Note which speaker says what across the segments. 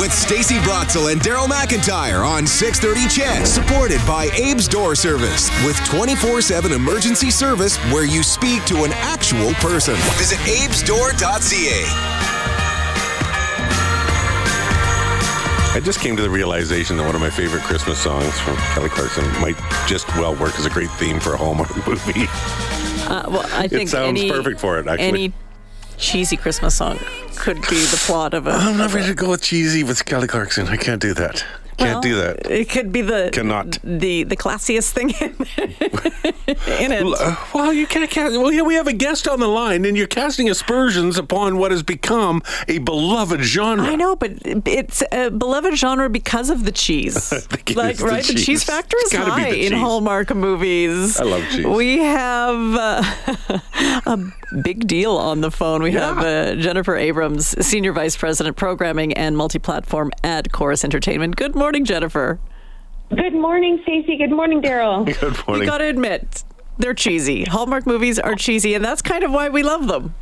Speaker 1: with Stacy Broxel and Daryl McIntyre on 630 CHED. Supported by Abe's Door Service with 24-7 emergency service where you speak to an actual person. Visit abesdoor.ca.
Speaker 2: I just came to the realization that one of my favorite Christmas songs from Kelly Clarkson might just well work as a great theme for a Hallmark movie.
Speaker 3: Uh, well, I think
Speaker 2: It sounds
Speaker 3: any,
Speaker 2: perfect for it, actually.
Speaker 3: Any cheesy Christmas song could be the plot of a.
Speaker 2: I'm not ready to go with cheesy with Kelly Clarkson. I can't do that. Can't
Speaker 3: Well,
Speaker 2: do that.
Speaker 3: It could be the
Speaker 2: Cannot.
Speaker 3: the the classiest thing in, in it.
Speaker 2: Uh, well, you can't cast. Well, yeah, we have a guest on the line, and you're casting aspersions upon what has become a beloved genre.
Speaker 3: I know, but it's a beloved genre because of the cheese. like,
Speaker 2: is the
Speaker 3: right? The cheese,
Speaker 2: cheese.
Speaker 3: factor
Speaker 2: It's
Speaker 3: is high in. Hallmark movies.
Speaker 2: I love cheese.
Speaker 3: We have uh, a big deal on the phone. We have uh, Jennifer Abrams, Senior Vice President, Programming and Multi-Platform at Corus Entertainment. Good morning, Jennifer.
Speaker 4: Good morning, Stacey. Good morning, Daryl.
Speaker 2: Good morning.
Speaker 3: You got to admit, they're cheesy. Hallmark movies are cheesy, and that's kind of why we love them.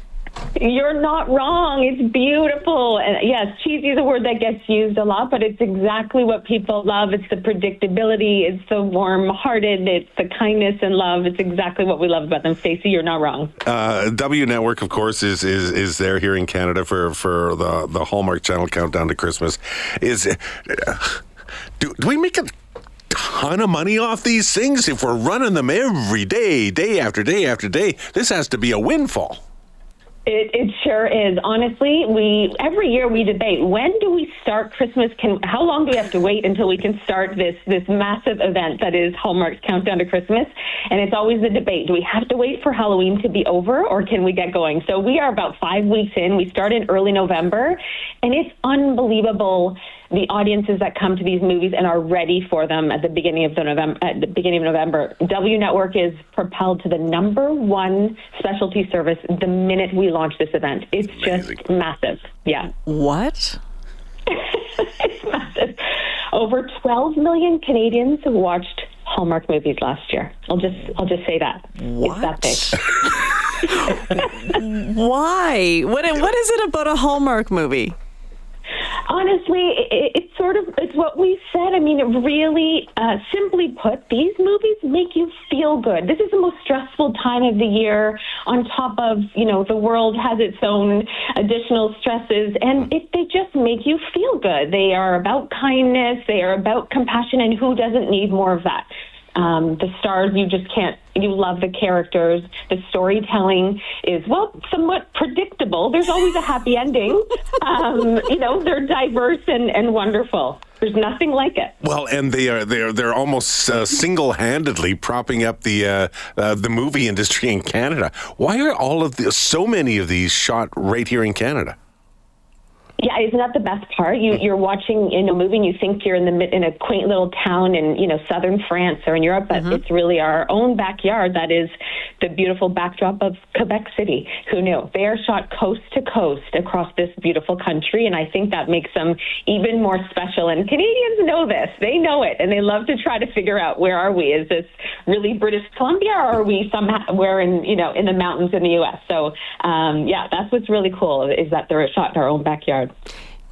Speaker 4: You're not wrong. It's beautiful. And yes, cheesy is a word that gets used a lot, but it's exactly what people love. It's the predictability. It's the warm-hearted. It's the kindness and love. It's exactly what we love about them. Stacey, you're not wrong.
Speaker 2: Uh, W Network, of course, is is is there here in Canada for for the the Hallmark Channel countdown to Christmas. Is uh, do do we make a ton of money off these things if we're running them every day, day after day after day? This has to be a windfall.
Speaker 4: It, it sure is. Honestly, we every year we debate when do we start Christmas? Can how long do we have to wait until we can start this this massive event that is Hallmark's countdown to Christmas? And it's always the debate: do we have to wait for Halloween to be over, or can we get going? So we are about five weeks in. We start in early November, and it's unbelievable the audiences that come to these movies and are ready for them at the beginning of the November at the beginning of November. W Network is propelled to the number one specialty service the minute we launch this event. It's just massive. Yeah.
Speaker 3: What?
Speaker 4: it's massive. Over 12 million Canadians watched Hallmark movies last year. I'll just I'll just say that. What? It's that big.
Speaker 3: Why? What? What is it about a Hallmark movie?
Speaker 4: Honestly, it, it's sort of it's what we said. I mean, it really, uh, simply put, these movies make you feel good. This is the most stressful time of the year. On top of you know, the world has its own additional stresses, and it, they just make you feel good. They are about kindness. They are about compassion, and who doesn't need more of that? Um, the stars, you just can't, you love the characters. The storytelling is, well, somewhat predictable. There's always a happy ending. Um, you know, they're diverse and, and wonderful. There's nothing like it.
Speaker 2: Well, and they are they are they're almost uh, single handedly propping up the uh, uh, the movie industry in Canada. Why are all of the so many of these shot right here in Canada?
Speaker 4: Yeah, isn't that the best part? You, you're watching in a movie and you think you're in the in a quaint little town in you know southern France or in Europe, but it's really our own backyard that is the beautiful backdrop of Quebec City. Who knew? They are shot coast to coast across this beautiful country, and I think that makes them even more special. And Canadians know this; they know it, and they love to try to figure out where are we? Is this really British Columbia, or are we somewhere in you know in the mountains in the U.S.? So um, yeah, that's what's really cool is that they're shot in our own backyard.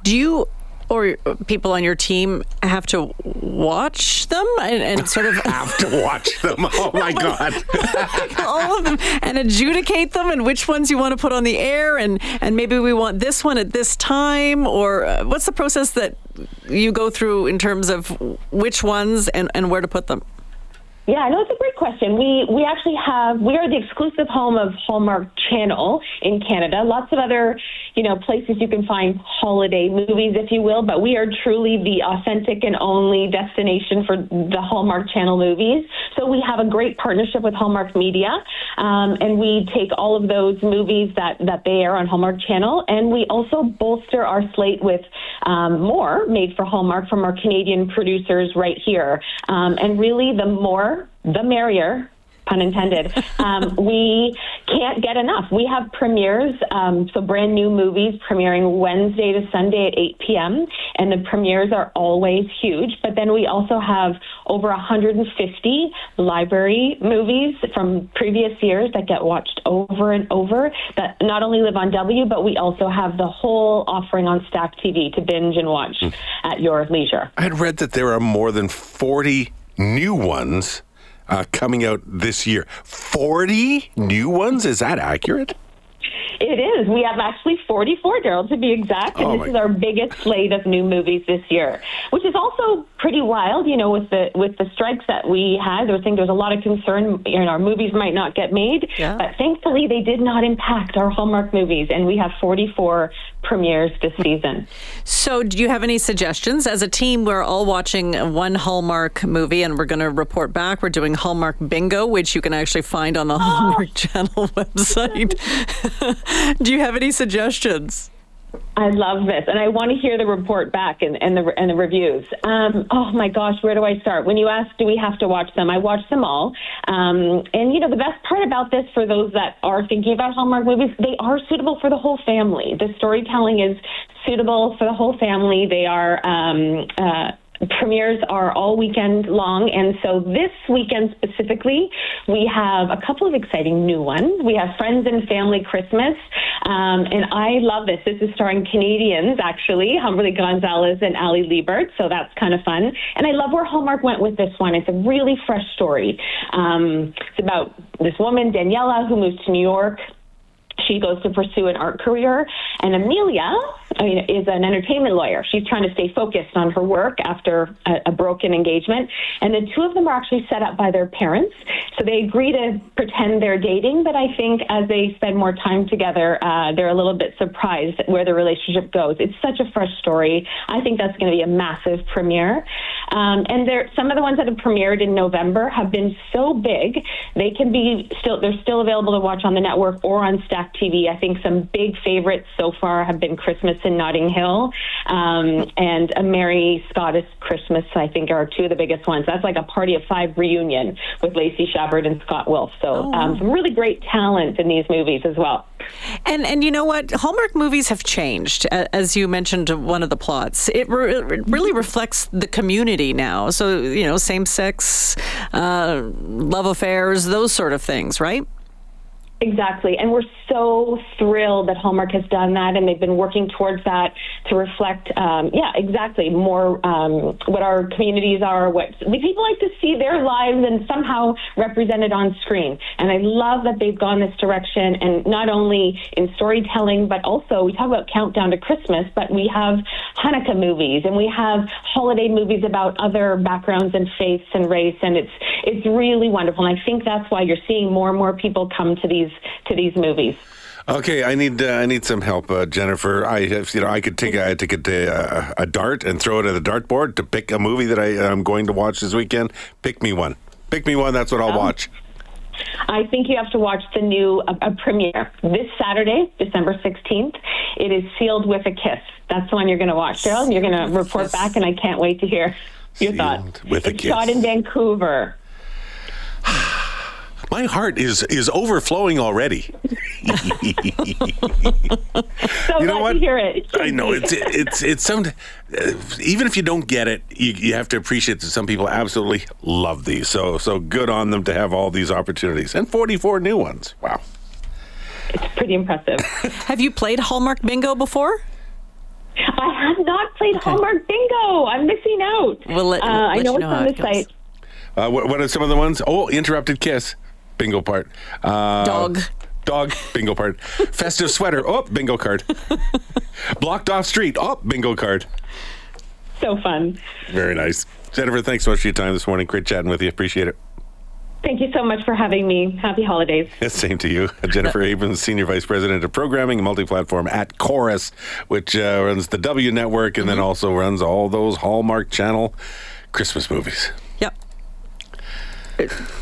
Speaker 3: Do you or people on your team have to watch them and, and sort of
Speaker 2: Have to watch them. Oh my god!
Speaker 3: all of them and adjudicate them and which ones you want to put on the air and and maybe we want this one at this time or uh, what's the process that you go through in terms of which ones and, and where to put them?
Speaker 4: Yeah, no, it's a great question. We we actually have we are the exclusive home of Hallmark Channel in Canada. Lots of other, you know, places you can find holiday movies, if you will, but we are truly the authentic and only destination for the Hallmark Channel movies. So we have a great partnership with Hallmark Media, um, and we take all of those movies that that they air on Hallmark Channel, and we also bolster our slate with um, more made for Hallmark from our Canadian producers right here. Um, and really, the more the merrier pun intended. Um, we can't get enough. We have premieres, um, so brand new movies premiering Wednesday to Sunday at 8 p.m., and the premieres are always huge. But then we also have over 150 library movies from previous years that get watched over and over that not only live on W, but we also have the whole offering on Stack TV to binge and watch mm. at your leisure.
Speaker 2: I had read that there are more than 40 new ones uh, coming out this year. 40 new ones? Is that accurate?
Speaker 4: It is. We have actually 44, Daryl, to be exact. And oh this is our biggest slate of new movies this year, which is also pretty wild. You know, with the with the strikes that we had, I think there was a lot of concern. You know, our movies might not get made, yeah. but thankfully they did not impact our Hallmark movies, and we have 44 premieres this season.
Speaker 3: So, do you have any suggestions? As a team, we're all watching one Hallmark movie, and we're going to report back. We're doing Hallmark Bingo, which you can actually find on the oh. Hallmark Channel website. Do you have any suggestions?
Speaker 4: I love this, and I want to hear the report back and, and the and the reviews. Um, oh my gosh, where do I start? When you ask, do we have to watch them? I watch them all, um, and you know the best part about this for those that are thinking about Hallmark movies, they are suitable for the whole family. The storytelling is suitable for the whole family. They are. Um, uh, premieres are all weekend long, and so this weekend specifically, we have a couple of exciting new ones. We have Friends and Family Christmas, um, and I love this. This is starring Canadians, actually, Humberly Gonzalez and Ali Liebert, so that's kind of fun. And I love where Hallmark went with this one. It's a really fresh story. Um, it's about this woman, Daniela, who moves to New York she goes to pursue an art career. And Amelia is an entertainment lawyer. She's trying to stay focused on her work after a, a, broken engagement. And the two of them are actually set up by their parents. So they agree to pretend they're dating. But I think as they spend more time together, uh, they're a little bit surprised where the relationship goes. It's such a fresh story. I think that's going to be a massive premiere. Um, and there, some of the ones that have premiered in November have been so big, they can be still, they're still available to watch on the network or on Stack TV. I think some big favorites so far have been Christmas in Notting Hill um, and A Merry Scottish Christmas, I think, are two of the biggest ones. That's like a party of five reunion with Lacey Chabert and Scott Wolf. So oh. um, some really great talent in these movies as well.
Speaker 3: And and you know what? Hallmark movies have changed, as you mentioned. One of the plots it, re- it really reflects the community now. So you know, same sex, uh, love affairs, those sort of things, right?
Speaker 4: Exactly. And we're so thrilled that Hallmark has done that and they've been working towards that to reflect, um, yeah, exactly, more um, what our communities are, what people like to see their lives and somehow represented on screen. And I love that they've gone this direction and not only in storytelling, but also we talk about Countdown to Christmas, but we have Hanukkah movies and we have holiday movies about other backgrounds and faiths and race. And it's, it's really wonderful. And I think that's why you're seeing more and more people come to these to these movies.
Speaker 2: Okay, I need uh, I need some help, uh, Jennifer. I have, you know I could take a, I take a, uh, a dart and throw it at the dartboard to pick a movie that I am going to watch this weekend. Pick me one. Pick me one. That's what I'll um, watch.
Speaker 4: I think you have to watch the new uh, a premiere this Saturday, December 16th. It is Sealed with a Kiss. That's the one you're going to watch, Daryl. You're going to report back, and I can't wait to hear your Sealed thoughts.
Speaker 2: With
Speaker 4: it's
Speaker 2: a kiss.
Speaker 4: shot in Vancouver.
Speaker 2: My heart is is overflowing already.
Speaker 4: so you know what? hear it.
Speaker 2: I know it's it's it's some. Uh, even if you don't get it, you, you have to appreciate that some people absolutely love these. So so good on them to have all these opportunities and forty four new ones. Wow,
Speaker 4: it's pretty impressive.
Speaker 3: have you played Hallmark Bingo before?
Speaker 4: I have not played okay. Hallmark Bingo. I'm missing out.
Speaker 3: We'll let, uh, we'll I know,
Speaker 4: it's on the site.
Speaker 2: Uh, what, what, are some of the ones? Oh, interrupted kiss bingo part.
Speaker 3: Uh, Dog.
Speaker 2: Dog, bingo part. Festive sweater, oh, bingo card. Blocked off street, oh, bingo card.
Speaker 4: So fun.
Speaker 2: Very nice. Jennifer, thanks so much for your time this morning. Great chatting with you. Appreciate it.
Speaker 4: Thank you so much for having me. Happy holidays.
Speaker 2: Same to you. Jennifer Abrams, Senior Vice President of Programming and Multi-Platform at Corus, which uh, runs the W Network and mm-hmm. then also runs all those Hallmark Channel Christmas movies.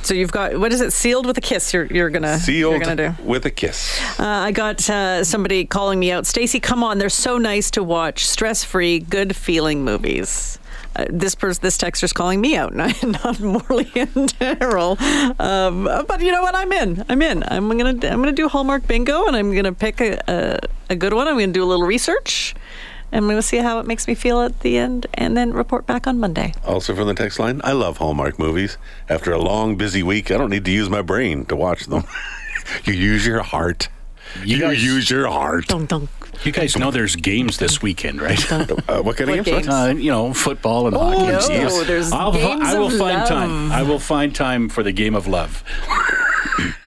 Speaker 3: So you've got what is it? Sealed with a kiss. You're you're gonna
Speaker 2: sealed
Speaker 3: you're gonna
Speaker 2: do with a kiss.
Speaker 3: Uh, I got uh, somebody calling me out. Stacy, come on! They're so nice to watch. Stress free, good feeling movies. uh, this person, this texter's calling me out, not, not Morley and Daryl. Um, but you know what? I'm in. I'm in. I'm gonna I'm gonna do Hallmark bingo, and I'm gonna pick a a, a good one. I'm gonna do a little research. I'm going to see how it makes me feel at the end and then report back on Monday.
Speaker 2: Also from the text line, I love Hallmark movies. After a long, busy week, I don't need to use my brain to watch them. you use your heart. You,
Speaker 5: You guys-
Speaker 2: use your heart.
Speaker 3: Dunk, dunk.
Speaker 5: You guys know there's games this weekend, right?
Speaker 2: Uh, what kind of
Speaker 3: What
Speaker 2: games?
Speaker 3: games?
Speaker 5: Uh, you know, football and hockey. and
Speaker 3: no,
Speaker 5: stuff.
Speaker 3: there's
Speaker 5: I'll,
Speaker 3: games
Speaker 5: I will
Speaker 3: of
Speaker 5: find
Speaker 3: love.
Speaker 5: time. I will find time for the game of love.